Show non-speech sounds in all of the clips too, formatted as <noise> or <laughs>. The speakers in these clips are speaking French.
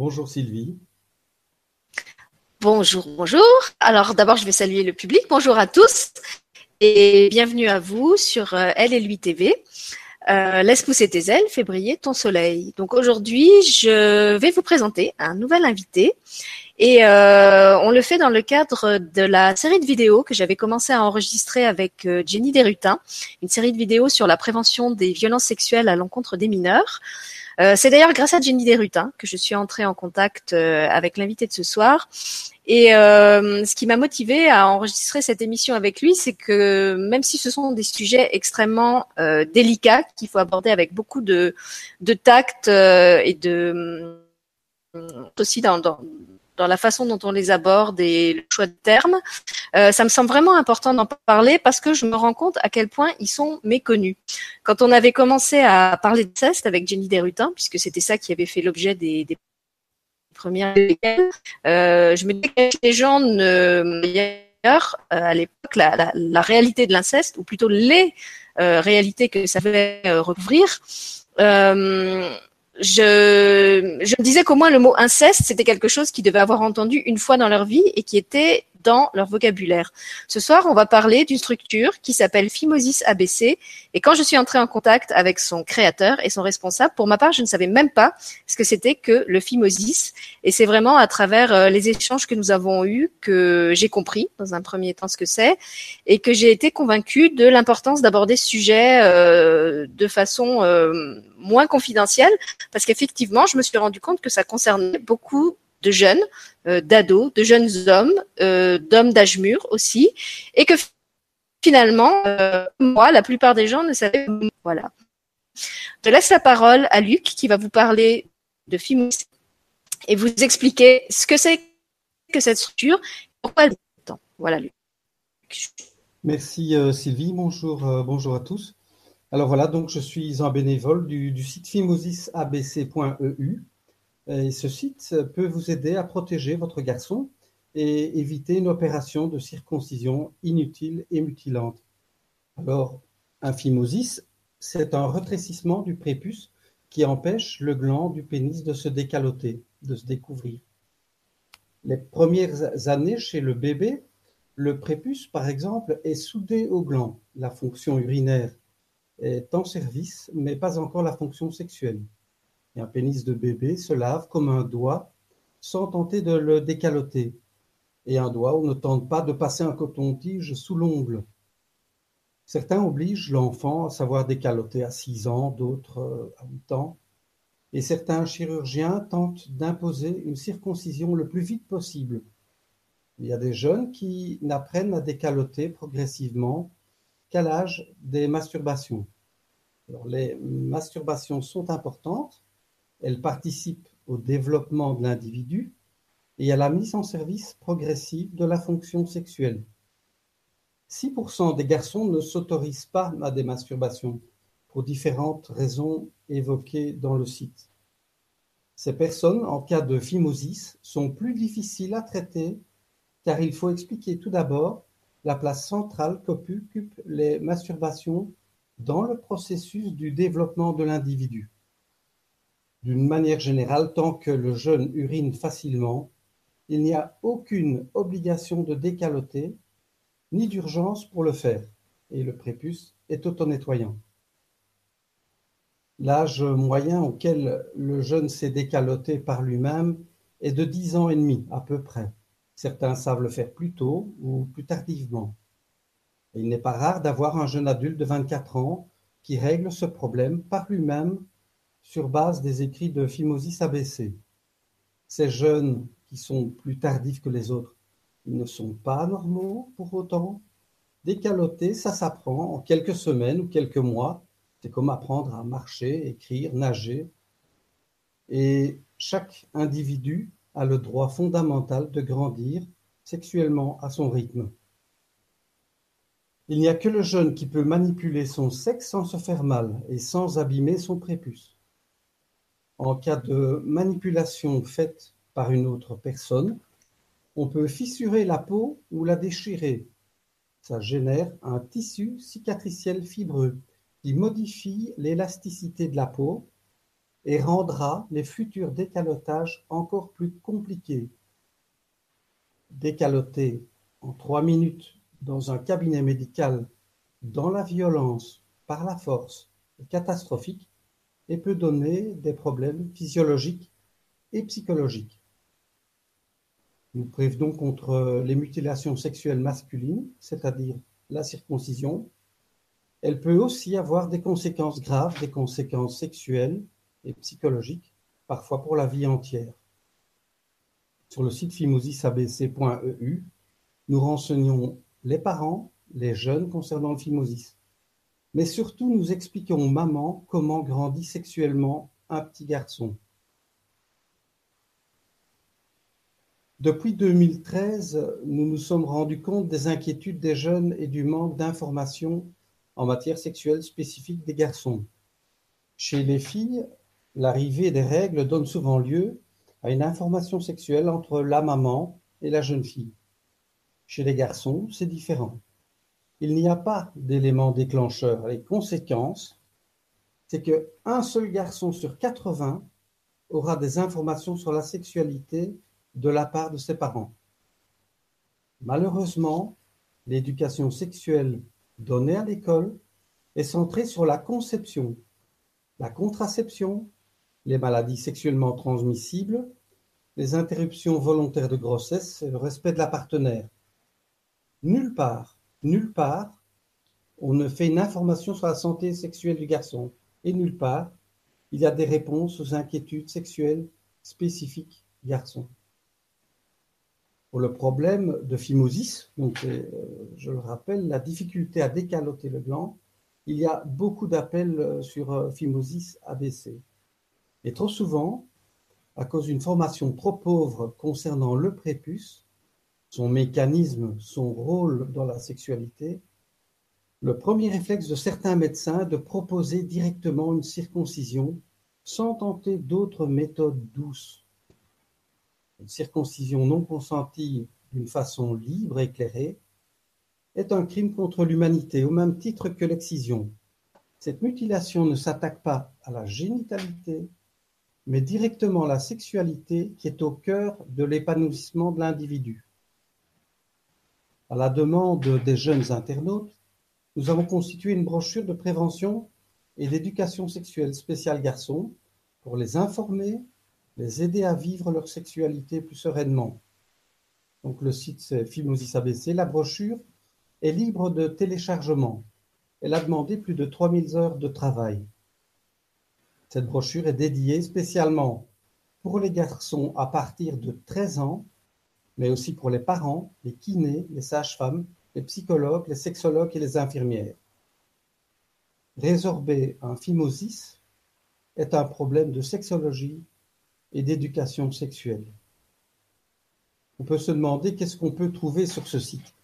Bonjour Sylvie. Bonjour, bonjour. Alors d'abord, je vais saluer le public. Bonjour à tous et bienvenue à vous sur euh, Elle et lui TV. Euh, laisse pousser tes ailes, fais briller ton soleil. Donc aujourd'hui, je vais vous présenter un nouvel invité et euh, on le fait dans le cadre de la série de vidéos que j'avais commencé à enregistrer avec euh, Jenny Derutin, une série de vidéos sur la prévention des violences sexuelles à l'encontre des mineurs. Euh, c'est d'ailleurs grâce à Jenny Derutin que je suis entrée en contact euh, avec l'invité de ce soir. Et euh, ce qui m'a motivée à enregistrer cette émission avec lui, c'est que même si ce sont des sujets extrêmement délicats qu'il faut aborder avec beaucoup de, de tact et de aussi dans, dans, dans la façon dont on les aborde et le choix de termes. Euh, ça me semble vraiment important d'en parler parce que je me rends compte à quel point ils sont méconnus. Quand on avait commencé à parler de ceste avec Jenny Derutin, puisque c'était ça qui avait fait l'objet des, premières euh, je me disais que les gens ne euh, à l'époque la, réalité de l'inceste, ou plutôt les euh, réalités que ça devait recouvrir, je, je me disais qu'au moins le mot inceste, c'était quelque chose qu'ils devaient avoir entendu une fois dans leur vie et qui était dans leur vocabulaire. Ce soir, on va parler d'une structure qui s'appelle Phimosis ABC. Et quand je suis entrée en contact avec son créateur et son responsable, pour ma part, je ne savais même pas ce que c'était que le Phimosis. Et c'est vraiment à travers euh, les échanges que nous avons eus que j'ai compris, dans un premier temps, ce que c'est et que j'ai été convaincue de l'importance d'aborder ce sujet euh, de façon euh, moins confidentielle, parce qu'effectivement, je me suis rendu compte que ça concernait beaucoup de jeunes, euh, d'ados, de jeunes hommes, euh, d'hommes d'âge mûr aussi, et que finalement, euh, moi, la plupart des gens ne savaient pas. Voilà. Je laisse la parole à Luc qui va vous parler de film et vous expliquer ce que c'est que cette structure, pourquoi elle est Voilà, Luc. Merci Sylvie, bonjour, bonjour à tous. Alors voilà, donc je suis un bénévole du, du site phimosisabc.eu et ce site peut vous aider à protéger votre garçon et éviter une opération de circoncision inutile et mutilante. Alors, un phimosis, c'est un rétrécissement du prépuce qui empêche le gland du pénis de se décaloter, de se découvrir. Les premières années chez le bébé, le prépuce, par exemple, est soudé au gland. La fonction urinaire est en service, mais pas encore la fonction sexuelle un pénis de bébé se lave comme un doigt sans tenter de le décaloter. Et un doigt, on ne tente pas de passer un coton-tige sous l'ongle. Certains obligent l'enfant à savoir décaloter à 6 ans, d'autres euh, à 8 ans. Et certains chirurgiens tentent d'imposer une circoncision le plus vite possible. Il y a des jeunes qui n'apprennent à décaloter progressivement qu'à l'âge des masturbations. Les masturbations sont importantes, elle participe au développement de l'individu et à la mise en service progressive de la fonction sexuelle. 6% des garçons ne s'autorisent pas à des masturbations pour différentes raisons évoquées dans le site. Ces personnes, en cas de phimosis, sont plus difficiles à traiter car il faut expliquer tout d'abord la place centrale qu'occupent les masturbations dans le processus du développement de l'individu. D'une manière générale, tant que le jeune urine facilement, il n'y a aucune obligation de décaloter, ni d'urgence pour le faire, et le prépuce est auto-nettoyant. L'âge moyen auquel le jeune s'est décaloté par lui-même est de dix ans et demi à peu près. Certains savent le faire plus tôt ou plus tardivement. il n'est pas rare d'avoir un jeune adulte de 24 ans qui règle ce problème par lui-même sur base des écrits de Phimosis ABC. Ces jeunes qui sont plus tardifs que les autres, ne sont pas normaux pour autant. Décaloter, ça s'apprend en quelques semaines ou quelques mois. C'est comme apprendre à marcher, écrire, nager. Et chaque individu a le droit fondamental de grandir sexuellement à son rythme. Il n'y a que le jeune qui peut manipuler son sexe sans se faire mal et sans abîmer son prépuce en cas de manipulation faite par une autre personne, on peut fissurer la peau ou la déchirer. Ça génère un tissu cicatriciel fibreux qui modifie l'élasticité de la peau et rendra les futurs décalotages encore plus compliqués. Décaloter en trois minutes dans un cabinet médical dans la violence, par la force, est catastrophique et peut donner des problèmes physiologiques et psychologiques. Nous prévenons contre les mutilations sexuelles masculines, c'est-à-dire la circoncision. Elle peut aussi avoir des conséquences graves, des conséquences sexuelles et psychologiques, parfois pour la vie entière. Sur le site phimosisabc.eu, nous renseignons les parents, les jeunes concernant le phimosis. Mais surtout, nous expliquons aux mamans comment grandit sexuellement un petit garçon. Depuis 2013, nous nous sommes rendus compte des inquiétudes des jeunes et du manque d'informations en matière sexuelle spécifique des garçons. Chez les filles, l'arrivée des règles donne souvent lieu à une information sexuelle entre la maman et la jeune fille. Chez les garçons, c'est différent. Il n'y a pas d'élément déclencheur. Les conséquences, c'est qu'un seul garçon sur 80 aura des informations sur la sexualité de la part de ses parents. Malheureusement, l'éducation sexuelle donnée à l'école est centrée sur la conception, la contraception, les maladies sexuellement transmissibles, les interruptions volontaires de grossesse et le respect de la partenaire. Nulle part, nulle part, on ne fait une information sur la santé sexuelle du garçon. Et nulle part, il y a des réponses aux inquiétudes sexuelles spécifiques garçons. Pour le problème de phimosis, donc, euh, je le rappelle, la difficulté à décaloter le gland, il y a beaucoup d'appels euh, sur euh, phimosis ABC. Et trop souvent, à cause d'une formation trop pauvre concernant le prépuce, son mécanisme, son rôle dans la sexualité, le premier réflexe de certains médecins est de proposer directement une circoncision sans tenter d'autres méthodes douces une circoncision non consentie d'une façon libre et éclairée, est un crime contre l'humanité au même titre que l'excision. Cette mutilation ne s'attaque pas à la génitalité, mais directement à la sexualité qui est au cœur de l'épanouissement de l'individu. À la demande des jeunes internautes, nous avons constitué une brochure de prévention et d'éducation sexuelle spéciale garçons pour les informer les aider à vivre leur sexualité plus sereinement. Donc le site c'est Phimosis ABC. La brochure est libre de téléchargement. Elle a demandé plus de 3000 heures de travail. Cette brochure est dédiée spécialement pour les garçons à partir de 13 ans, mais aussi pour les parents, les kinés, les sages-femmes, les psychologues, les sexologues et les infirmières. Résorber un phimosis est un problème de sexologie et d'éducation sexuelle. On peut se demander qu'est-ce qu'on peut trouver sur ce site.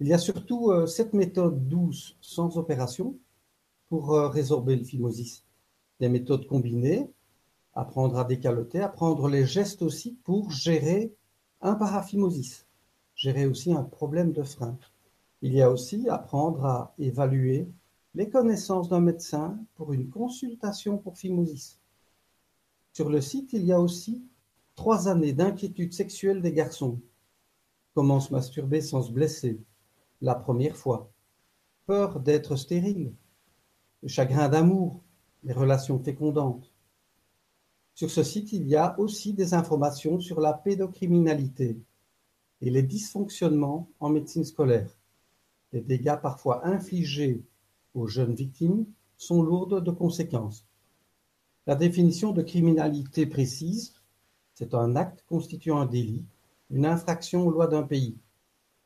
Il y a surtout euh, cette méthode douce sans opération pour euh, résorber le phimosis. Des méthodes combinées, apprendre à décaloter, apprendre les gestes aussi pour gérer un paraphimosis, gérer aussi un problème de frein. Il y a aussi apprendre à évaluer les connaissances d'un médecin pour une consultation pour phimosis. Sur le site, il y a aussi trois années d'inquiétude sexuelle des garçons. Comment se masturber sans se blesser La première fois. Peur d'être stérile. Le chagrin d'amour. Les relations fécondantes. Sur ce site, il y a aussi des informations sur la pédocriminalité et les dysfonctionnements en médecine scolaire. Les dégâts parfois infligés aux jeunes victimes sont lourdes de conséquences. La définition de criminalité précise, c'est un acte constituant un délit, une infraction aux lois d'un pays.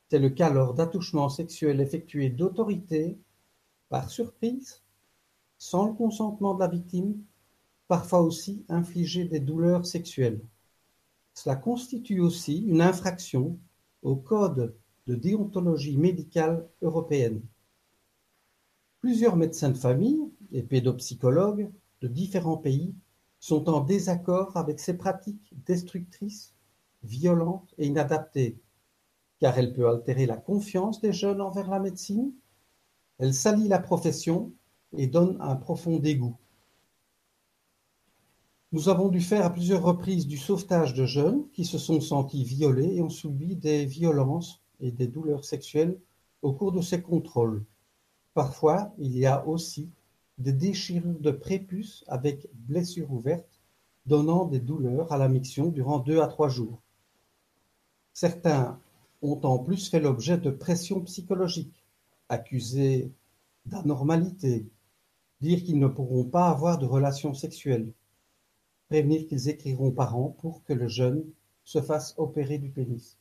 C'est le cas lors d'attouchements sexuels effectués d'autorité, par surprise, sans le consentement de la victime, parfois aussi infliger des douleurs sexuelles. Cela constitue aussi une infraction au Code de déontologie médicale européenne. Plusieurs médecins de famille et pédopsychologues de différents pays sont en désaccord avec ces pratiques destructrices, violentes et inadaptées, car elle peut altérer la confiance des jeunes envers la médecine, elle salit la profession et donne un profond dégoût. Nous avons dû faire à plusieurs reprises du sauvetage de jeunes qui se sont sentis violés et ont subi des violences et des douleurs sexuelles au cours de ces contrôles. Parfois, il y a aussi des déchirures de prépuce avec blessures ouvertes, donnant des douleurs à la miction durant deux à trois jours. Certains ont en plus fait l'objet de pressions psychologiques, accusés d'anormalité, dire qu'ils ne pourront pas avoir de relations sexuelles, prévenir qu'ils écriront parents pour que le jeune se fasse opérer du pénis.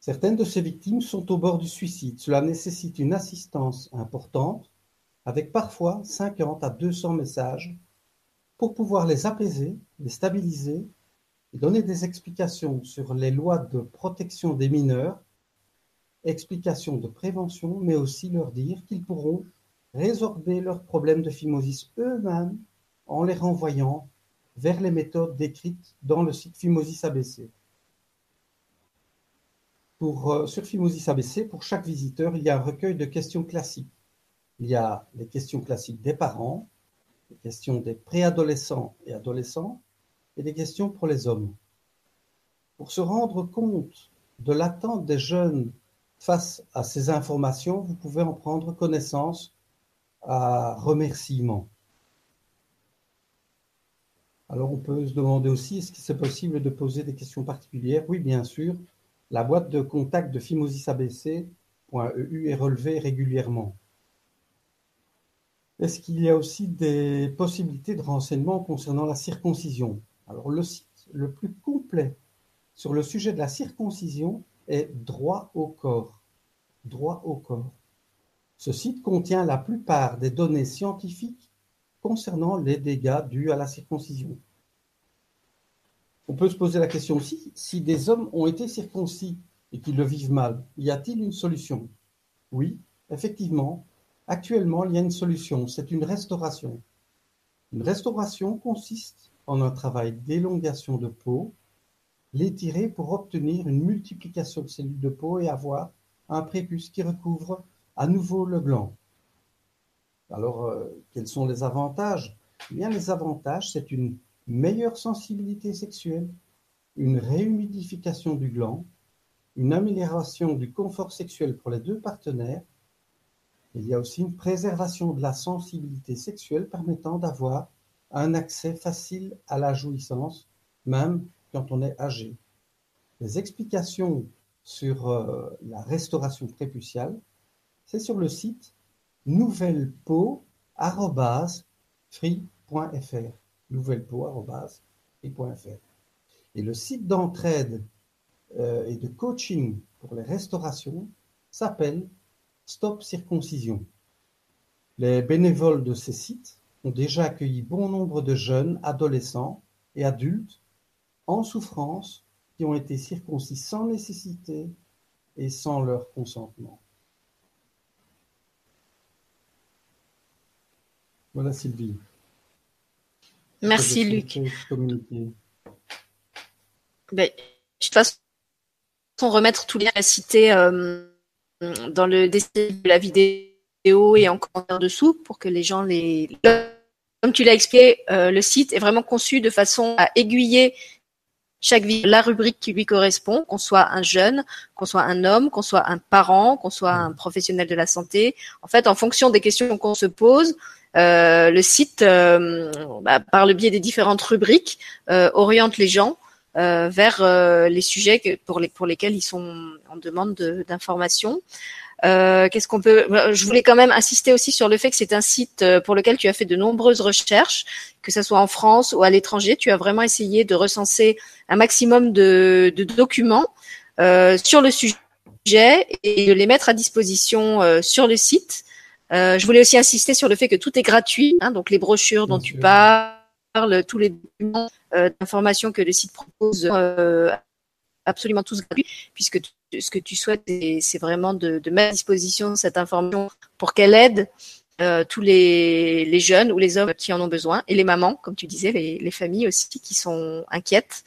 Certaines de ces victimes sont au bord du suicide. Cela nécessite une assistance importante, avec parfois 50 à 200 messages, pour pouvoir les apaiser, les stabiliser et donner des explications sur les lois de protection des mineurs, explications de prévention, mais aussi leur dire qu'ils pourront résorber leurs problèmes de phimosis eux-mêmes en les renvoyant vers les méthodes décrites dans le site Phimosis ABC. Euh, sur Phimosis ABC, pour chaque visiteur, il y a un recueil de questions classiques. Il y a les questions classiques des parents, les questions des préadolescents et adolescents, et des questions pour les hommes. Pour se rendre compte de l'attente des jeunes face à ces informations, vous pouvez en prendre connaissance à remerciement. Alors on peut se demander aussi, est-ce que c'est possible de poser des questions particulières? Oui, bien sûr. La boîte de contact de phimosisabc.eu est relevée régulièrement. Est-ce qu'il y a aussi des possibilités de renseignements concernant la circoncision? Alors le site le plus complet sur le sujet de la circoncision est Droit au corps. Droit au corps. Ce site contient la plupart des données scientifiques concernant les dégâts dus à la circoncision. On peut se poser la question aussi, si des hommes ont été circoncis et qu'ils le vivent mal, y a-t-il une solution? Oui, effectivement, actuellement, il y a une solution, c'est une restauration. Une restauration consiste en un travail d'élongation de peau, l'étirer pour obtenir une multiplication de cellules de peau et avoir un prépuce qui recouvre à nouveau le gland. Alors, euh, quels sont les avantages? Eh bien, les avantages, c'est une meilleure sensibilité sexuelle, une réhumidification du gland, une amélioration du confort sexuel pour les deux partenaires. Il y a aussi une préservation de la sensibilité sexuelle permettant d'avoir un accès facile à la jouissance, même quand on est âgé. Les explications sur euh, la restauration prépuciale, c'est sur le site nouvellepeau.free.fr. Nouvellepeau.free.fr. Et le site d'entraide euh, et de coaching pour les restaurations s'appelle Stop Circoncision. Les bénévoles de ces sites ont déjà accueilli bon nombre de jeunes, adolescents et adultes en souffrance qui ont été circoncis sans nécessité et sans leur consentement. Voilà Sylvie. Merci Luc. Ben, de toute façon, remettre tous les liens cités euh, dans le dessin de la vidéo et en commentaire dessous pour que les gens les. Comme tu l'as expliqué, euh, le site est vraiment conçu de façon à aiguiller chaque vie, la rubrique qui lui correspond, qu'on soit un jeune, qu'on soit un homme, qu'on soit un parent, qu'on soit un professionnel de la santé. En fait, en fonction des questions qu'on se pose, euh, le site, euh, bah, par le biais des différentes rubriques, euh, oriente les gens vers les sujets pour, les, pour lesquels ils sont en demande d'informations. Qu'est-ce qu'on peut Je voulais quand même insister aussi sur le fait que c'est un site pour lequel tu as fait de nombreuses recherches, que ce soit en France ou à l'étranger. Tu as vraiment essayé de recenser un maximum de, de documents sur le sujet et de les mettre à disposition sur le site. Euh, je voulais aussi insister sur le fait que tout est gratuit, hein, donc les brochures dont tu parles, tous les documents euh, d'information que le site propose, euh, absolument tous gratuits, puisque ce que tu souhaites, c'est vraiment de, mettre à disposition cette information pour qu'elle aide tous les, jeunes ou les hommes qui en ont besoin, et les mamans, comme tu disais, les, familles aussi qui sont inquiètes.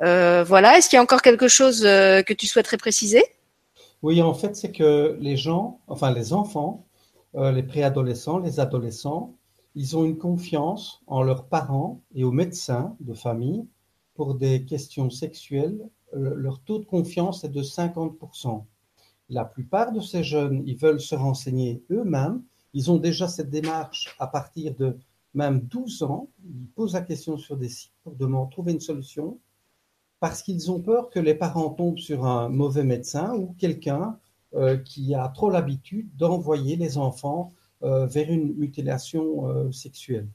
voilà, est-ce qu'il y a encore quelque chose que tu souhaiterais préciser? Oui, en fait, c'est que les gens, enfin les enfants, euh, les préadolescents, les adolescents, ils ont une confiance en leurs parents et aux médecins de famille pour des questions sexuelles. Leur taux de confiance est de 50%. La plupart de ces jeunes, ils veulent se renseigner eux-mêmes. Ils ont déjà cette démarche à partir de même 12 ans. Ils posent la question sur des sites pour demander, trouver une solution parce qu'ils ont peur que les parents tombent sur un mauvais médecin ou quelqu'un euh, qui a trop l'habitude d'envoyer les enfants euh, vers une mutilation euh, sexuelle.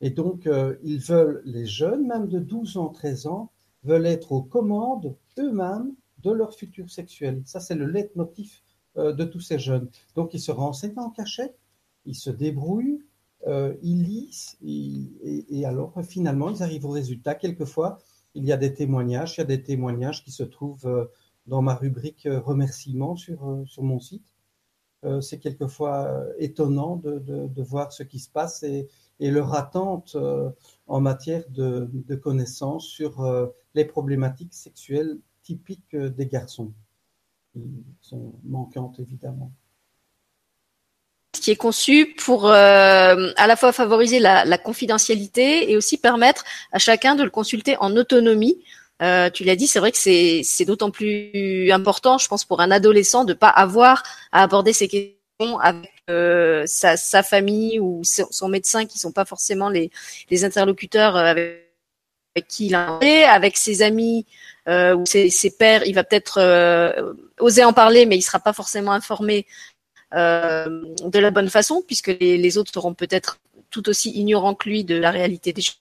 Et donc, ils veulent, les jeunes, même de 12 ans, 13 ans, veulent être aux commandes eux-mêmes de leur futur sexuel. Ça, c'est le leitmotiv de tous ces jeunes. Donc, ils se renseignent en cachette, ils se débrouillent, ils lisent, et, et, alors, finalement, ils arrivent au résultat. Quelquefois, il y a des témoignages, il y a des témoignages qui se trouvent euh, dans ma rubrique euh, remerciements sur, euh, sur mon site. C'est quelquefois étonnant de, de, voir ce qui se passe et, leur attente en matière de, de connaissances sur les problématiques sexuelles typiques des garçons, qui sont manquantes évidemment qui est conçu pour euh, à la fois favoriser la, confidentialité et aussi permettre à chacun de le consulter en autonomie. Euh, tu l'as dit, c'est vrai que c'est, d'autant plus important, je pense, pour un adolescent de pas avoir à aborder ces questions avec euh, sa, sa, famille ou son médecin qui sont pas forcément les, les interlocuteurs euh, avec, qui il a avec ses amis euh, ou ses, ses pères, il va peut-être euh, oser en parler, mais il sera pas forcément informé euh, de la bonne façon, puisque les, autres seront peut-être tout aussi ignorants que lui de la réalité des choses.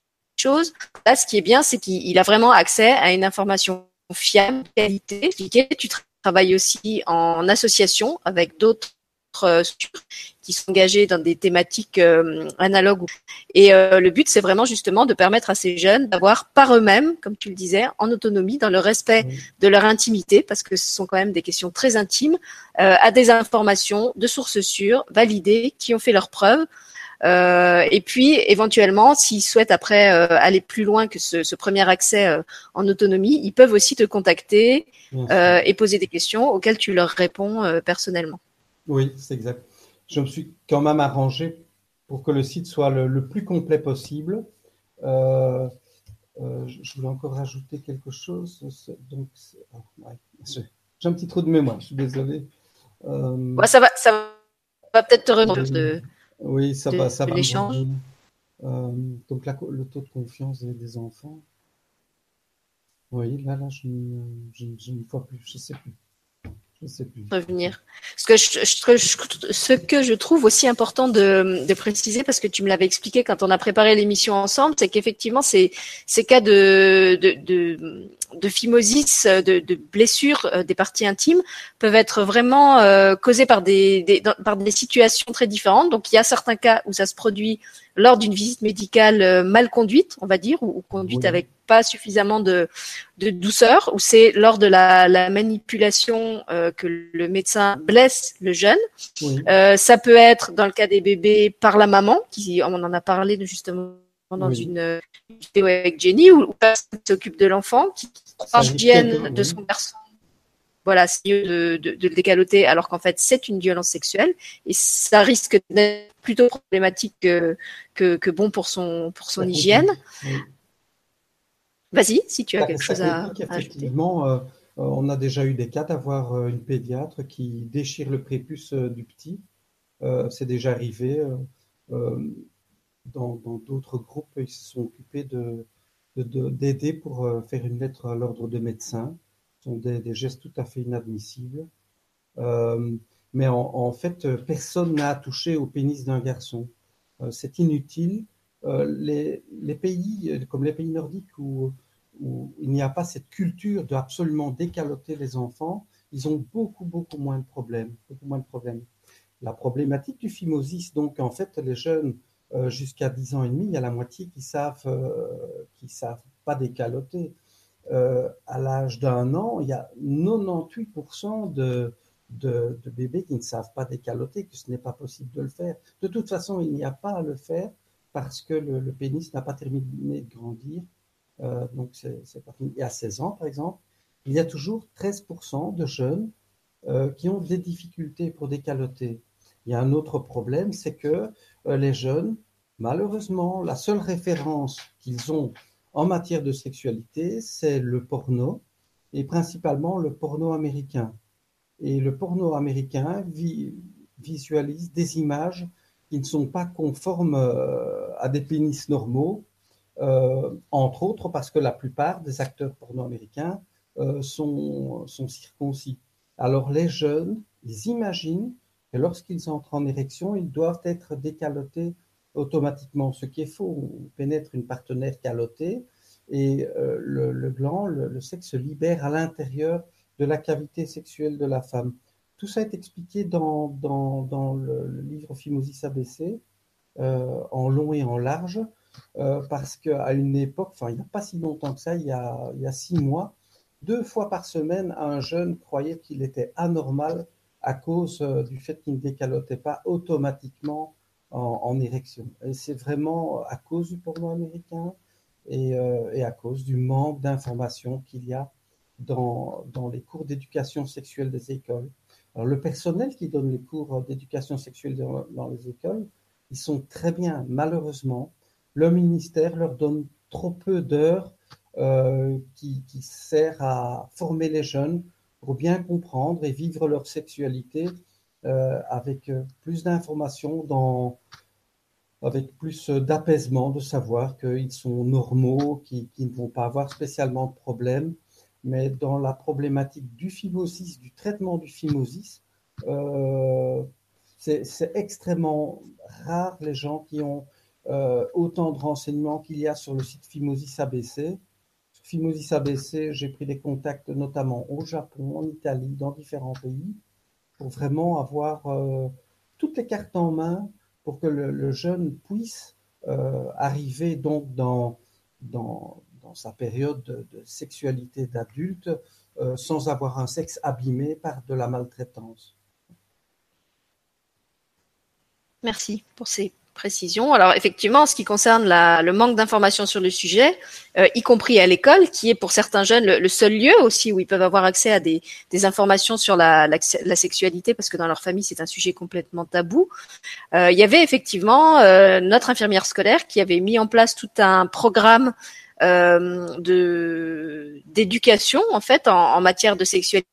Là, ce qui est bien, c'est qu'il a vraiment accès à une information fiable, qualité. Tu travailles aussi en association avec d'autres euh, qui sont engagés dans des thématiques euh, analogues. Et euh, le but, c'est vraiment justement de permettre à ces jeunes d'avoir par eux-mêmes, comme tu le disais, en autonomie, dans le respect de leur intimité, parce que ce sont quand même des questions très intimes, à des informations de sources sûres, validées, qui ont fait leurs preuves. Et puis, éventuellement, s'ils souhaitent après aller plus loin que ce, ce premier accès en autonomie, ils peuvent aussi te contacter et poser des questions auxquelles tu leur réponds personnellement. Oui, c'est exact. Je me suis quand même arrangé pour que le site soit le, plus complet possible. Euh, euh, je voulais encore rajouter quelque chose. Donc, oh, j'ai un petit trou de mémoire, je suis désolé. Euh, ça va, ça va peut-être te remettre de. Oui, ça va, ça va. L'échange. donc, le taux de confiance des, enfants. Oui, là, là, je, je ne vois plus, je ne sais plus revenir. Ce que, je, ce que je trouve aussi important de, de, préciser, parce que tu me l'avais expliqué quand on a préparé l'émission ensemble, c'est qu'effectivement, ces, ces cas de, de, de, de phimosis, de, de blessures euh, des parties intimes, peuvent être vraiment euh, causés par des, des, par des situations très différentes. Donc, il y a certains cas où ça se produit lors d'une visite médicale euh, mal conduite, on va dire, ou, conduite avec pas suffisamment de, de douceur, ou c'est lors de la, la manipulation euh, que le médecin blesse le jeune. Euh, ça peut être dans le cas des bébés par la maman, qui on en a parlé justement dans une vidéo avec Jenny, où, personne s'occupe de l'enfant, qui prend bien de son garçon voilà, c'est mieux de, le décaloter alors qu'en fait c'est une violence sexuelle et ça risque d'être plutôt problématique que, que, bon pour son, pour son hygiène. Vas-y, si tu as quelque chose à, Effectivement, euh, on a déjà eu des cas d'avoir euh, une pédiatre qui déchire le prépuce euh, du petit. c'est déjà arrivé. Dans d'autres groupes, ils se sont occupés de, d'aider pour faire une lettre à l'ordre de médecin sont des, gestes tout à fait inadmissibles. Euh, mais en, fait, personne n'a touché au pénis d'un garçon. Euh, c'est inutile. Euh, les, pays, comme les pays nordiques où, il n'y a pas cette culture de absolument décaloter les enfants, ils ont beaucoup, beaucoup moins de problèmes. Beaucoup moins de problèmes. La problématique du phimosis, donc en fait, les jeunes jusqu'à 10 ans et demi, il y a la moitié qui savent, qui savent pas décaloter. Euh, à l'âge d'un an, il y a 98% de, de, bébés qui ne savent pas décaloter, que ce n'est pas possible de le faire. De toute façon, il n'y a pas à le faire parce que le, pénis n'a pas terminé de grandir. Euh, donc, c'est pas. Et à 16 ans, par exemple, il y a toujours 13% de jeunes euh, qui ont des difficultés pour décaloter. Il y a un autre problème, c'est que les jeunes Malheureusement, la seule référence qu'ils ont en matière de sexualité, c'est le porno, et principalement le porno américain. Et le porno américain visualise des images qui ne sont pas conformes euh, à des pénis normaux, euh, entre autres parce que la plupart des acteurs porno américains euh, sont, sont circoncis. Alors les jeunes, ils imaginent que lorsqu'ils entrent en érection, ils doivent être décalotés automatiquement, ce qui est faux. On pénètre une partenaire calotée et euh, le, gland, le, sexe se libère à l'intérieur de la cavité sexuelle de la femme. Tout ça est expliqué dans, le, livre Phimosis ABC, euh, en long et en large, euh, parce qu'à une époque, enfin il n'y a pas si longtemps que ça, il y a six mois, deux fois par semaine, un jeune croyait qu'il était anormal à cause du fait qu'il ne décalotait pas automatiquement en, érection. Et c'est vraiment à cause du porno américain euh, et, à cause du manque d'informations qu'il y a dans, dans les cours d'éducation sexuelle des écoles. Alors, le personnel qui donne les cours d'éducation sexuelle dans, les écoles, ils sont très bien. Malheureusement, le ministère leur donne trop peu d'heures euh, qui, qui sert à former les jeunes bien comprendre et vivre leur sexualité euh, avec euh, plus d'informations, avec plus d'apaisement, de savoir qu'ils sont normaux, qu'ils ne vont pas avoir spécialement de problème. Mais dans la problématique du phimosis, du traitement du phimosis, euh, c'est extrêmement rare les gens qui ont autant de renseignements qu'il y a sur le site Phimosis ABC. Phimosis ABC, j'ai pris des contacts notamment au Japon, en Italie, dans différents pays pour vraiment avoir euh, toutes les cartes en main pour que le, jeune puisse euh, arriver donc dans, dans, dans, sa période de, sexualité d'adulte euh, sans avoir un sexe abîmé par de la maltraitance. Merci pour ces précision. Alors effectivement, en ce qui concerne la, le manque d'informations sur le sujet, euh, y compris à l'école, qui est pour certains jeunes le, seul lieu aussi où ils peuvent avoir accès à des, des informations sur la, la, la, sexualité, parce que dans leur famille c'est un sujet complètement tabou. Euh, il y avait effectivement euh, notre infirmière scolaire qui avait mis en place tout un programme euh, de d'éducation en fait en, en matière de sexualité.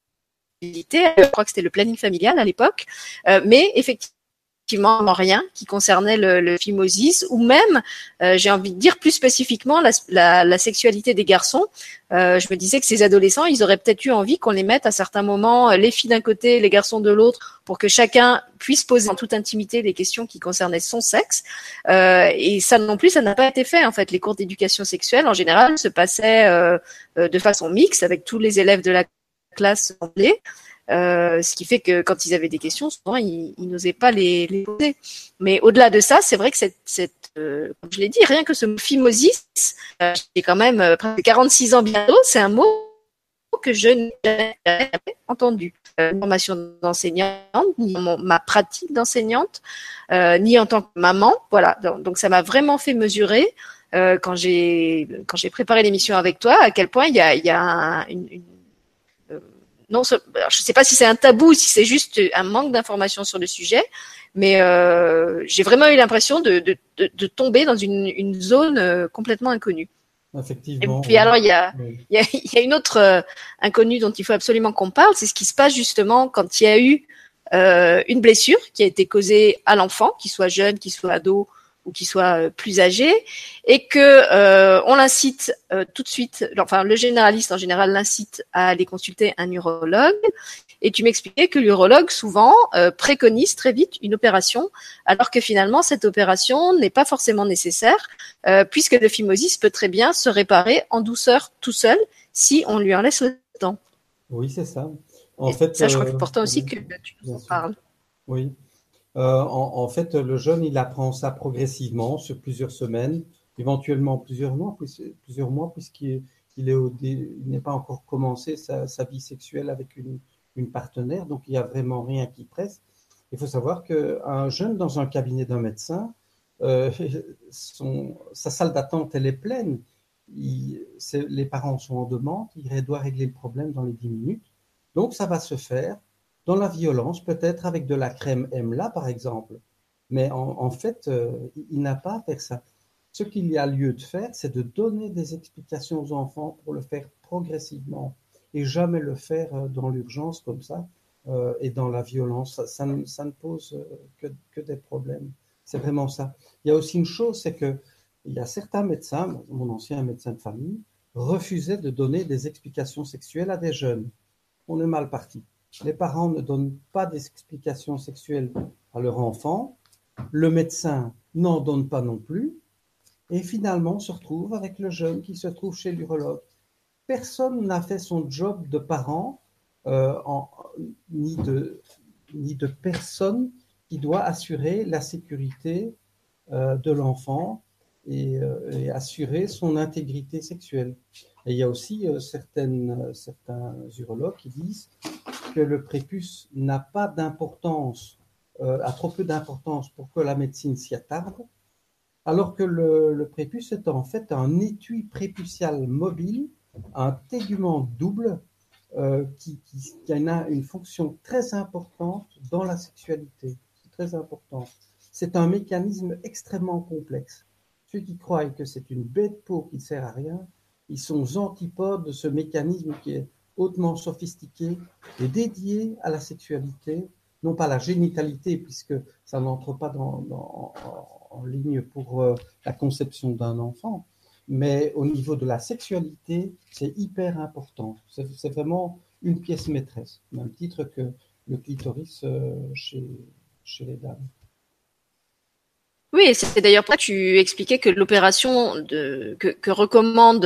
Je crois que c'était le planning familial à l'époque, euh, mais effectivement effectivement rien qui concernait le, le phimosis ou même, euh, j'ai envie de dire plus spécifiquement la, la, la sexualité des garçons. Euh, je me disais que ces adolescents, ils auraient peut-être eu envie qu'on les mette à certains moments, euh, les filles d'un côté, les garçons de l'autre, pour que chacun puisse poser en toute intimité les questions qui concernaient son sexe. Euh, et ça non plus, ça n'a pas été fait. En fait, les cours d'éducation sexuelle, en général, se passaient euh, euh de façon mixte avec tous les élèves de la classe anglais. Euh, ce qui fait que quand ils avaient des questions, souvent ils, n'osaient pas les, poser. Mais au-delà de ça, c'est vrai que cette, euh, comme je l'ai dit, rien que ce mot phimosis, euh, j'ai quand même euh, presque 46 ans bientôt, c'est un mot que je n'ai jamais entendu. formation d'enseignante, ni ma pratique d'enseignante, ni en tant que maman. Voilà, donc, ça m'a vraiment fait mesurer quand j'ai quand j'ai préparé l'émission avec toi à quel point il y a, une non, je ne sais pas si c'est un tabou ou si c'est juste un manque d'information sur le sujet, mais euh, j'ai vraiment eu l'impression de, de, de, tomber dans une, une zone euh, complètement inconnue. Effectivement. Et puis alors il y a, il y a, <laughs> y a une autre euh, inconnue dont il faut absolument qu'on parle, c'est ce qui se passe justement quand il y a eu euh, une blessure qui a été causée à l'enfant, qu'il soit jeune, qu'il soit ado ou qu'il soit euh, plus âgé, et que euh, on l'incite euh, tout de suite, enfin le généraliste en général l'incite à aller consulter un urologue, et tu m'expliquais que l'urologue souvent préconise très vite une opération, alors que finalement cette opération n'est pas forcément nécessaire, puisque le phimosis peut très bien se réparer en douceur tout seul si on lui en laisse le temps. Oui, c'est ça. En fait, ça, je crois que c'est important aussi que tu en parles. Oui, euh, en, fait, le jeune, il apprend ça progressivement sur plusieurs semaines, éventuellement plusieurs mois, plusieurs mois puisqu'il n'est pas encore commencé sa, vie sexuelle avec une, partenaire, donc il n'y a vraiment rien qui presse. Il faut savoir qu'un jeune dans un cabinet d'un médecin, euh, <laughs> sa salle d'attente, elle est pleine. les parents sont en demande, il doit régler le problème dans les 10 minutes. Donc ça va se faire dans la violence, peut-être avec de la crème EMLA par exemple. Mais en, fait, il n'a pas à faire ça. Ce qu'il y a lieu de faire, c'est de donner des explications aux enfants pour le faire progressivement et jamais le faire dans l'urgence comme ça et dans la violence. Ça, ne, pose que, que des problèmes. C'est vraiment ça. Il y a aussi une chose, c'est que il y a certains médecins, mon ancien médecin de famille, refusait de donner des explications sexuelles à des jeunes. On est mal parti. Les parents ne donnent pas d'explications sexuelles à leur enfant. Le médecin n'en donne pas non plus. Et finalement, on se retrouve avec le jeune qui se trouve chez l'urologue. Personne n'a fait son job de parent, euh, ni, de, personne qui doit assurer la sécurité euh, de l'enfant euh, et, assurer son intégrité sexuelle. Il y a aussi certains urologues qui disent que le prépuce n'a pas d'importance, a trop peu d'importance pour que la médecine s'y attarde, alors que le, prépuce est en fait un étui prépucial mobile, un tégument double qui, qui, qui, a une fonction très importante dans la sexualité très important. C'est un mécanisme extrêmement complexe. Ceux qui croient que c'est une bête peau qui ne sert à rien, ils sont antipodes de ce mécanisme qui est hautement sophistiqué et dédié à la sexualité, non pas la génitalité, puisque ça n'entre pas dans, en, ligne pour euh, la conception d'un enfant, mais au niveau de la sexualité, c'est hyper important. C'est vraiment une pièce maîtresse, même titre que le clitoris euh, chez les dames. Oui, c'est d'ailleurs pour ça que tu expliquais que l'opération que, recommande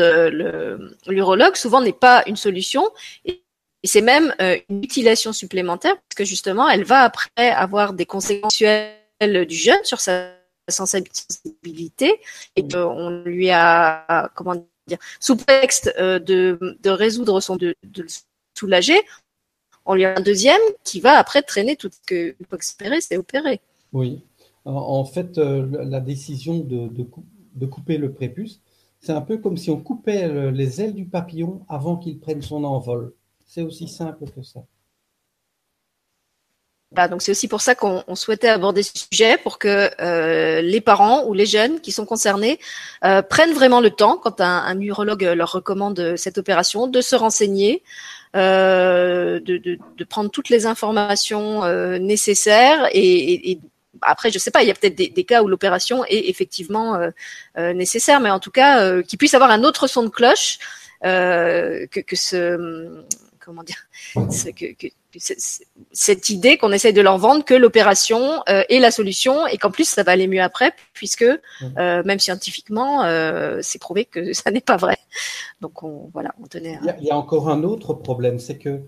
l'urologue souvent n'est pas une solution et, c'est même euh, une mutilation supplémentaire parce que justement elle va après avoir des conséquences du jeune sur sa sensibilité et on lui a comment dire sous prétexte euh, de, résoudre son de, de soulager, on lui a un deuxième qui va après traîner tout ce que peut espérer, c'est opérer. Oui. En fait, euh, la décision de, de, couper le prépuce, c'est un peu comme si on coupait les ailes du papillon avant qu'il prenne son envol. C'est aussi simple que ça. donc c'est aussi pour ça qu'on souhaitait aborder ce sujet pour que euh, les parents ou les jeunes qui sont concernés euh, prennent vraiment le temps, quand un, urologue leur recommande cette opération, de se renseigner, de, de, prendre toutes les informations nécessaires et, et, après, je sais pas, il y a peut-être des, des, cas où l'opération est effectivement euh, euh nécessaire, mais en tout cas, euh, qu'il puisse avoir un autre son de cloche que, que ce comment dire, que, que, cette idée qu'on essaye de leur vendre que l'opération euh, est la solution et qu'en plus ça va aller mieux après, puisque euh, même scientifiquement, euh, c'est prouvé que <laughs> ça n'est pas vrai. Donc on, voilà, on tenait. Il, y a, encore un autre problème, c'est que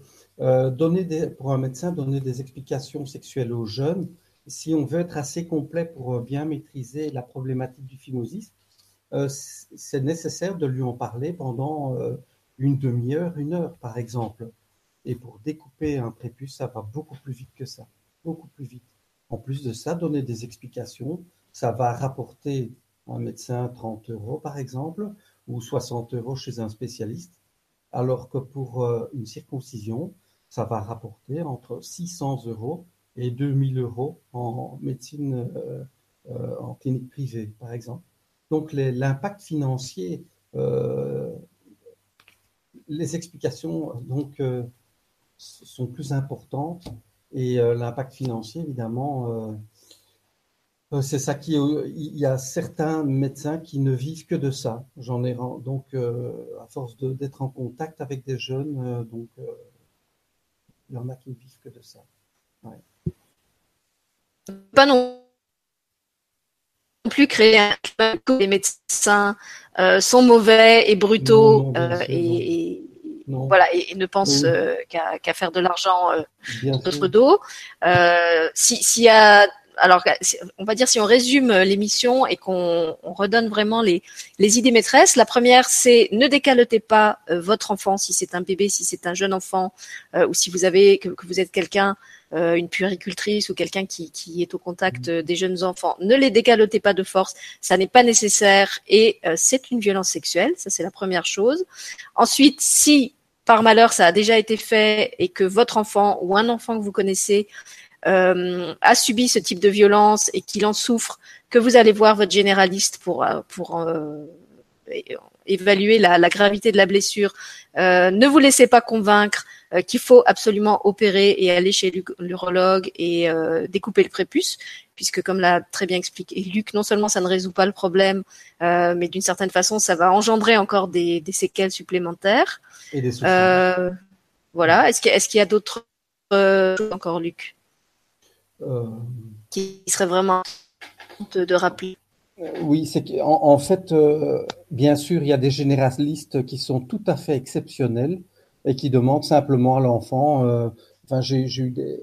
donner des, pour un médecin donner des explications sexuelles aux jeunes, si on veut être assez complet pour bien maîtriser la problématique du phimosis, c'est nécessaire de lui en parler pendant une demi-heure, une heure, par exemple. Et pour découper un prépuce, ça va beaucoup plus vite que ça. Beaucoup plus vite. En plus de ça, donner des explications, ça va rapporter un médecin 30 euros, par exemple, ou 60 euros chez un spécialiste. Alors que pour euh, une circoncision, ça va rapporter entre 600 euros et 2000 euros en médecine, euh, euh, en clinique privée, par exemple. Donc l'impact financier les explications donc euh, sont plus importantes et euh, l'impact financier évidemment euh, c'est ça qui il y a certains médecins qui ne vivent que de ça. J'en ai donc à force d'être en contact avec des jeunes donc il y en a qui ne vivent que de ça pas non plus créer un que les médecins sont mauvais et brutaux et, voilà et, ne pensent euh, qu'à faire de l'argent euh, notre dos. Euh, S'il y a alors, on va dire si on résume l'émission et qu'on redonne vraiment les, les, idées maîtresses. La première, c'est ne décaletez pas votre enfant si c'est un bébé, si c'est un jeune enfant, ou si vous avez que, que vous êtes quelqu'un euh, une puéricultrice ou quelqu'un qui, qui, est au contact mm. des jeunes enfants, ne les décalotez pas de force, ça n'est pas nécessaire et euh, c'est une violence sexuelle, ça c'est la première chose. Ensuite, si par malheur ça a déjà été fait et que votre enfant ou un enfant que vous connaissez a subi ce type de violence et qu'il en souffre, que vous allez voir votre généraliste pour pour évaluer la, la, gravité de la blessure. ne vous laissez pas convaincre. Euh, qu'il faut absolument opérer et aller chez l'urologue et euh, découper le prépuce, puisque comme l'a très bien expliqué Luc, non seulement ça ne résout pas le problème, euh, mais d'une certaine façon, ça va engendrer encore des, des séquelles supplémentaires. Et des euh, voilà. Est-ce qu'il y a d'autres choses encore, Luc? Qui serait vraiment de, rappeler oui, c'est en fait, bien sûr, il y a des généralistes qui sont tout à fait exceptionnels et qui demandent simplement à l'enfant. Euh, enfin, j'ai eu des,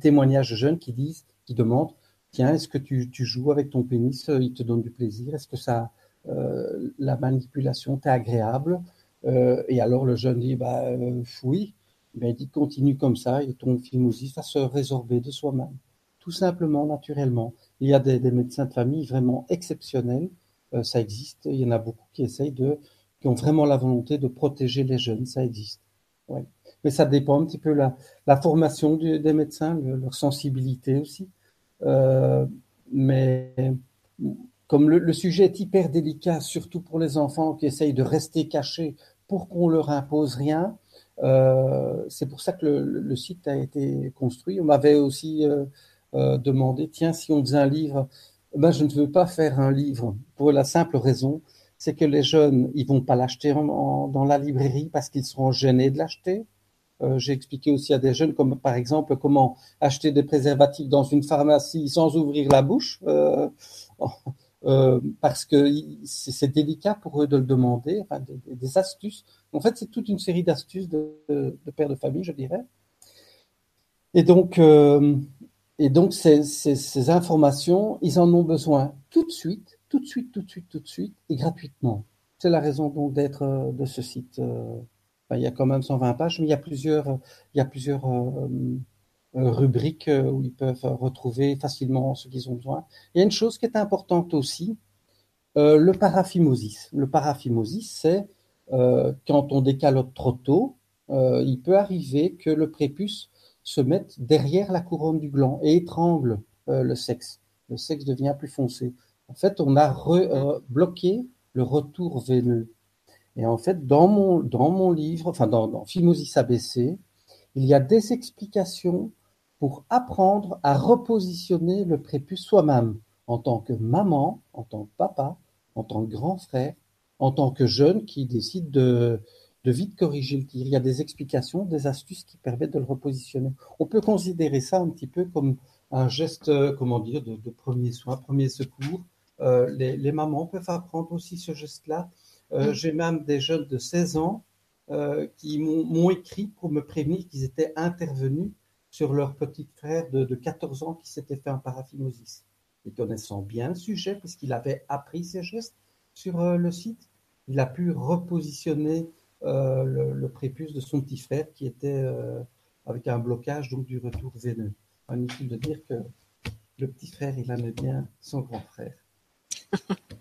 témoignages jeunes qui disent, qui demandent, tiens, est-ce que tu, joues avec ton pénis Il te donne du plaisir Est-ce que ça, euh, la manipulation t'est agréable euh, Et alors le jeune dit, bah euh, oui. Ben, dit, continue comme ça et ton aussi va se résorber de soi-même. Tout simplement, naturellement. Il y a des, médecins de famille vraiment exceptionnels. Euh, ça existe. Il y en a beaucoup qui essayent de qui ont vraiment la volonté de protéger les jeunes, ça existe. Ouais. Mais ça dépend un petit peu la, la formation des médecins, leur sensibilité aussi. Euh, mais comme le, sujet est hyper délicat, surtout pour les enfants qui essayent de rester cachés pour qu'on leur impose rien, c'est pour ça que le, le, site a été construit. On m'avait aussi euh, euh, demandé, tiens, si on faisait un livre, ben, je ne veux pas faire un livre pour la simple raison c'est que les jeunes, ils vont pas l'acheter dans la librairie parce qu'ils seront gênés de l'acheter. Euh, J'ai expliqué aussi à des jeunes, comme par exemple comment acheter des préservatifs dans une pharmacie sans ouvrir la bouche, euh, euh, parce que c'est délicat pour eux de le demander, enfin, des, astuces. En fait, c'est toute une série d'astuces de, de, pères de famille, je dirais. Et donc, euh, et donc ces, informations, ils en ont besoin tout de suite tout de suite, tout de suite, tout de suite et gratuitement. C'est la raison donc d'être euh, de ce site. Il y a quand même 120 pages, mais il y a plusieurs, il y a plusieurs rubriques où ils peuvent retrouver facilement ce qu'ils ont besoin. Il y a une chose qui est importante aussi, le paraphimosis. Le paraphimosis, c'est quand on décalote trop tôt, il peut arriver que le prépuce se mette derrière la couronne du gland et étrangle le sexe. Le sexe devient plus foncé. En fait, on a re, euh, bloqué le retour veineux. Et en fait, dans mon, dans mon livre, enfin dans, dans Phimosis ABC, il y a des explications pour apprendre à repositionner le prépuce soi-même, en tant que maman, en tant que papa, en tant que grand frère, en tant que jeune qui décide de, de vite corriger le tir. Il y a des explications, des astuces qui permettent de le repositionner. On peut considérer ça un petit peu comme un geste, comment dire, de, de premier soin, premier secours, euh, les, les, mamans peuvent apprendre aussi ce geste-là. Euh, mmh. J'ai même des jeunes de 16 ans euh, qui m'ont écrit pour me prévenir qu'ils étaient intervenus sur leur petit frère de, de 14 ans qui s'était fait un paraphimosis. Et connaissant bien le sujet, puisqu'il avait appris ces gestes sur euh, le site, il a pu repositionner euh, le, le, prépuce de son petit frère qui était euh, avec un blocage donc du retour veineux. Inutile de dire que le petit frère, il aimait bien son grand frère. <laughs>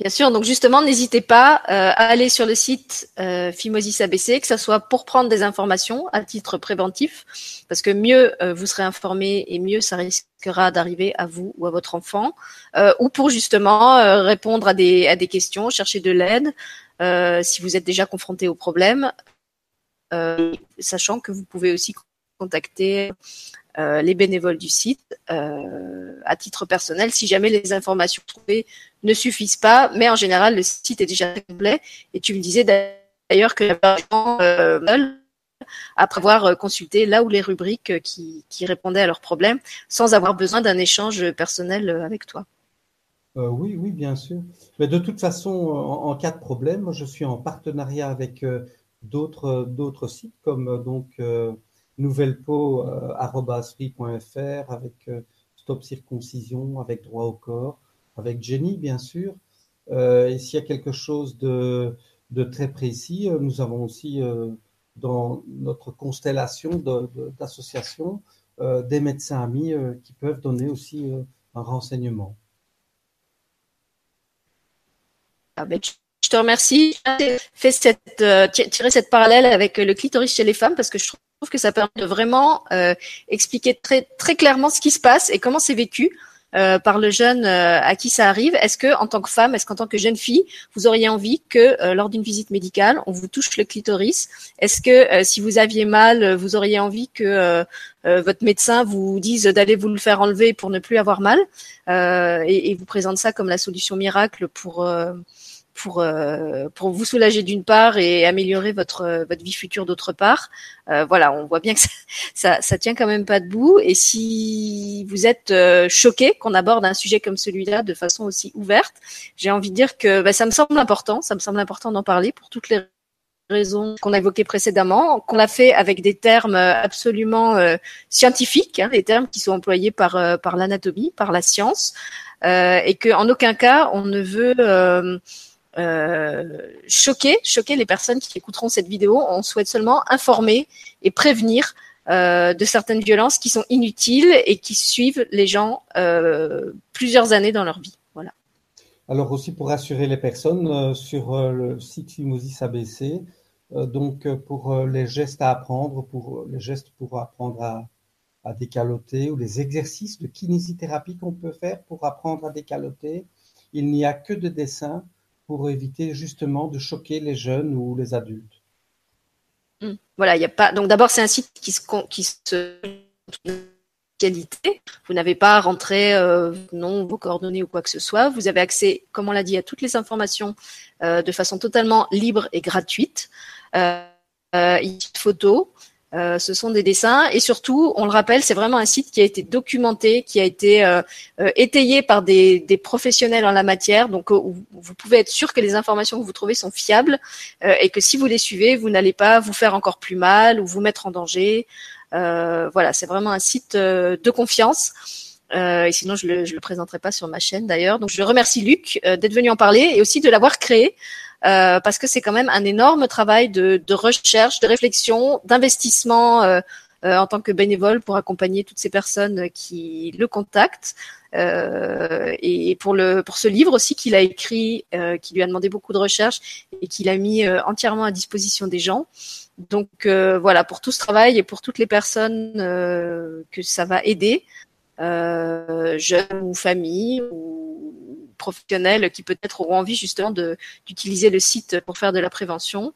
Bien sûr, donc justement, n'hésitez pas euh, à aller sur le site euh, ABC, que ce soit pour prendre des informations à titre préventif, parce que mieux euh, vous serez informé et mieux ça risquera d'arriver à vous ou à votre enfant, euh, ou pour justement répondre à des, à des questions, chercher de l'aide, si vous êtes déjà confronté au problème, sachant que vous pouvez aussi contacter euh, les bénévoles du site euh, à titre personnel si jamais les informations trouvées ne suffisent pas. Mais en général, le site est déjà complet. Et tu me disais d'ailleurs que euh, après avoir consulté là où les rubriques qui, répondaient à leurs problèmes sans avoir besoin d'un échange personnel avec toi. Euh, oui, oui, bien sûr. Mais de toute façon, en, cas de problème, je suis en partenariat avec euh, d'autres sites comme donc nouvellepeau.free.fr, avec euh, Stop Circoncision, avec Droit au corps, avec Jenny, bien sûr. Euh, et s'il y a quelque chose de, de très précis, euh, nous avons aussi dans notre constellation d'associations de, des médecins amis qui peuvent donner aussi un renseignement. Ah ben, je te remercie. Fait cette, euh, tirer cette parallèle avec le clitoris chez les femmes parce que je trouve trouve que ça permet de vraiment euh, expliquer très très clairement ce qui se passe et comment c'est vécu euh, par le jeune euh, à qui ça arrive. Est-ce que, en tant que femme, est-ce qu'en tant que jeune fille, vous auriez envie que, euh, lors d'une visite médicale, on vous touche le clitoris? Est-ce que, si vous aviez mal, vous auriez envie que votre médecin vous dise d'aller vous le faire enlever pour ne plus avoir mal? Et, et, vous présente ça comme la solution miracle pour pour euh, pour vous soulager d'une part et améliorer votre votre vie future d'autre part. Euh, voilà, on voit bien que <laughs> ça, ça, ça tient quand même pas debout. Et si vous êtes euh, choqué qu'on aborde un sujet comme celui-là de façon aussi ouverte, j'ai envie de dire que bah, ça me semble important. Ça me semble important d'en parler pour toutes les raisons qu'on a évoquées précédemment, qu'on l'a fait avec des termes absolument euh, scientifiques, hein, des termes qui sont employés par euh, par l'anatomie, par la science, euh, et qu'en aucun cas on ne veut euh, choquer, choquer les personnes qui écouteront cette vidéo. On souhaite seulement informer et prévenir euh, de certaines violences qui sont inutiles et qui suivent les gens euh, plusieurs années dans leur vie. Voilà. Alors aussi pour rassurer les personnes euh, sur euh, le site Fimosis ABC, euh, donc pour les gestes à apprendre, pour les gestes pour apprendre à, à décaloter ou les exercices de kinésithérapie qu'on peut faire pour apprendre à décaloter, il n'y a que de dessins pour éviter justement de choquer les jeunes ou les adultes. Mmh. Voilà, il n'y a pas. Donc d'abord, c'est un site qui se qui se qualité. Vous n'avez pas à rentrer euh, non vos coordonnées ou quoi que ce soit. Vous avez accès, comme on l'a dit, à toutes les informations euh, de façon totalement libre et gratuite. Euh, euh, photos, euh, ce sont des dessins et surtout, on le rappelle, c'est vraiment un site qui a été documenté, qui a été euh, euh, étayé par des, professionnels en la matière. Donc, vous pouvez être sûr que les informations que vous trouvez sont fiables et que si vous les suivez, vous n'allez pas vous faire encore plus mal ou vous mettre en danger. voilà, c'est vraiment un site de confiance. et sinon, je le, je le présenterai pas sur ma chaîne d'ailleurs. Donc, je remercie Luc d'être venu en parler et aussi de l'avoir créé. Euh, parce que c'est quand même un énorme travail de, de recherche, de réflexion, d'investissement euh, euh, en tant que bénévole pour accompagner toutes ces personnes qui le contactent. Euh, et pour le pour ce livre aussi qu'il a écrit, euh, qui lui a demandé beaucoup de recherche et qu'il a mis entièrement à disposition des gens. Donc voilà, pour tout ce travail et pour toutes les personnes que ça va aider, jeunes ou familles ou professionnels qui peut-être auront envie justement d'utiliser le site pour faire de la prévention.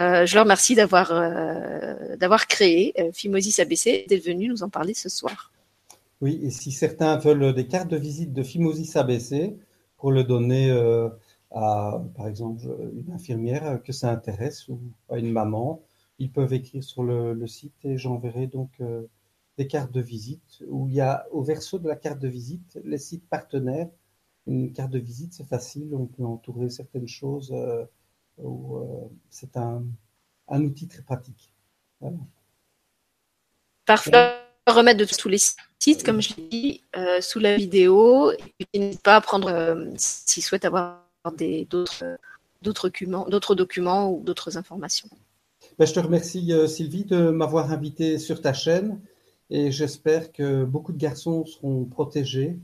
Euh, je leur remercie d'avoir euh, d'avoir créé euh, Fimosis ABC et d'être venu nous en parler ce soir. Oui, et si certains veulent des cartes de visite de Fimosis ABC pour le donner à, par exemple, une infirmière que ça intéresse ou à une maman, ils peuvent écrire sur le, site et j'enverrai donc des cartes de visite où il y a au verso de la carte de visite les sites partenaires une carte de visite, c'est facile, on peut entourer certaines choses. Euh, euh, c'est un, un, outil très pratique. Voilà. Parfait. Remettre de tous les sites, comme je dit, euh, sous la vidéo. N'hésite pas à prendre, euh, s'il souhaite avoir d'autres documents, documents ou d'autres informations. Ben, je te remercie, euh, Sylvie, de m'avoir invité sur ta chaîne et j'espère que beaucoup de garçons seront protégés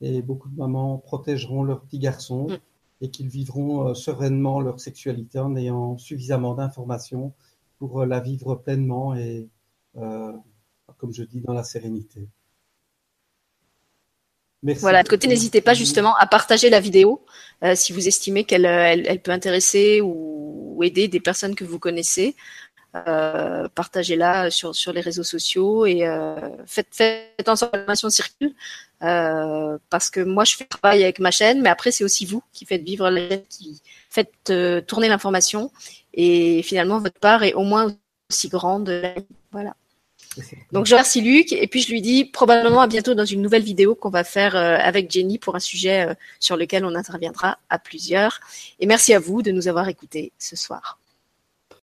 et beaucoup de mamans protégeront leurs petits garçons mm. et qu'ils vivront euh, sereinement leur sexualité en ayant suffisamment d'informations pour euh, la vivre pleinement et, euh, comme je dis, dans la sérénité. Merci. Voilà, de côté, n'hésitez pas justement à partager la vidéo euh, si vous estimez qu'elle elle, elle peut intéresser ou, ou, aider des personnes que vous connaissez. Euh, partagez-la sur, les réseaux sociaux et euh, faites, faites en sorte que l'information circule. Euh, parce que moi, je fais travail avec ma chaîne, mais après, c'est aussi vous qui faites vivre la chaîne, qui faites tourner l'information. Et finalement, votre part est au moins aussi grande. Voilà. Donc, je remercie Luc et puis je lui dis probablement à bientôt dans une nouvelle vidéo qu'on va faire avec Jenny pour un sujet sur lequel on interviendra à plusieurs. Et merci à vous de nous avoir écoutés ce soir.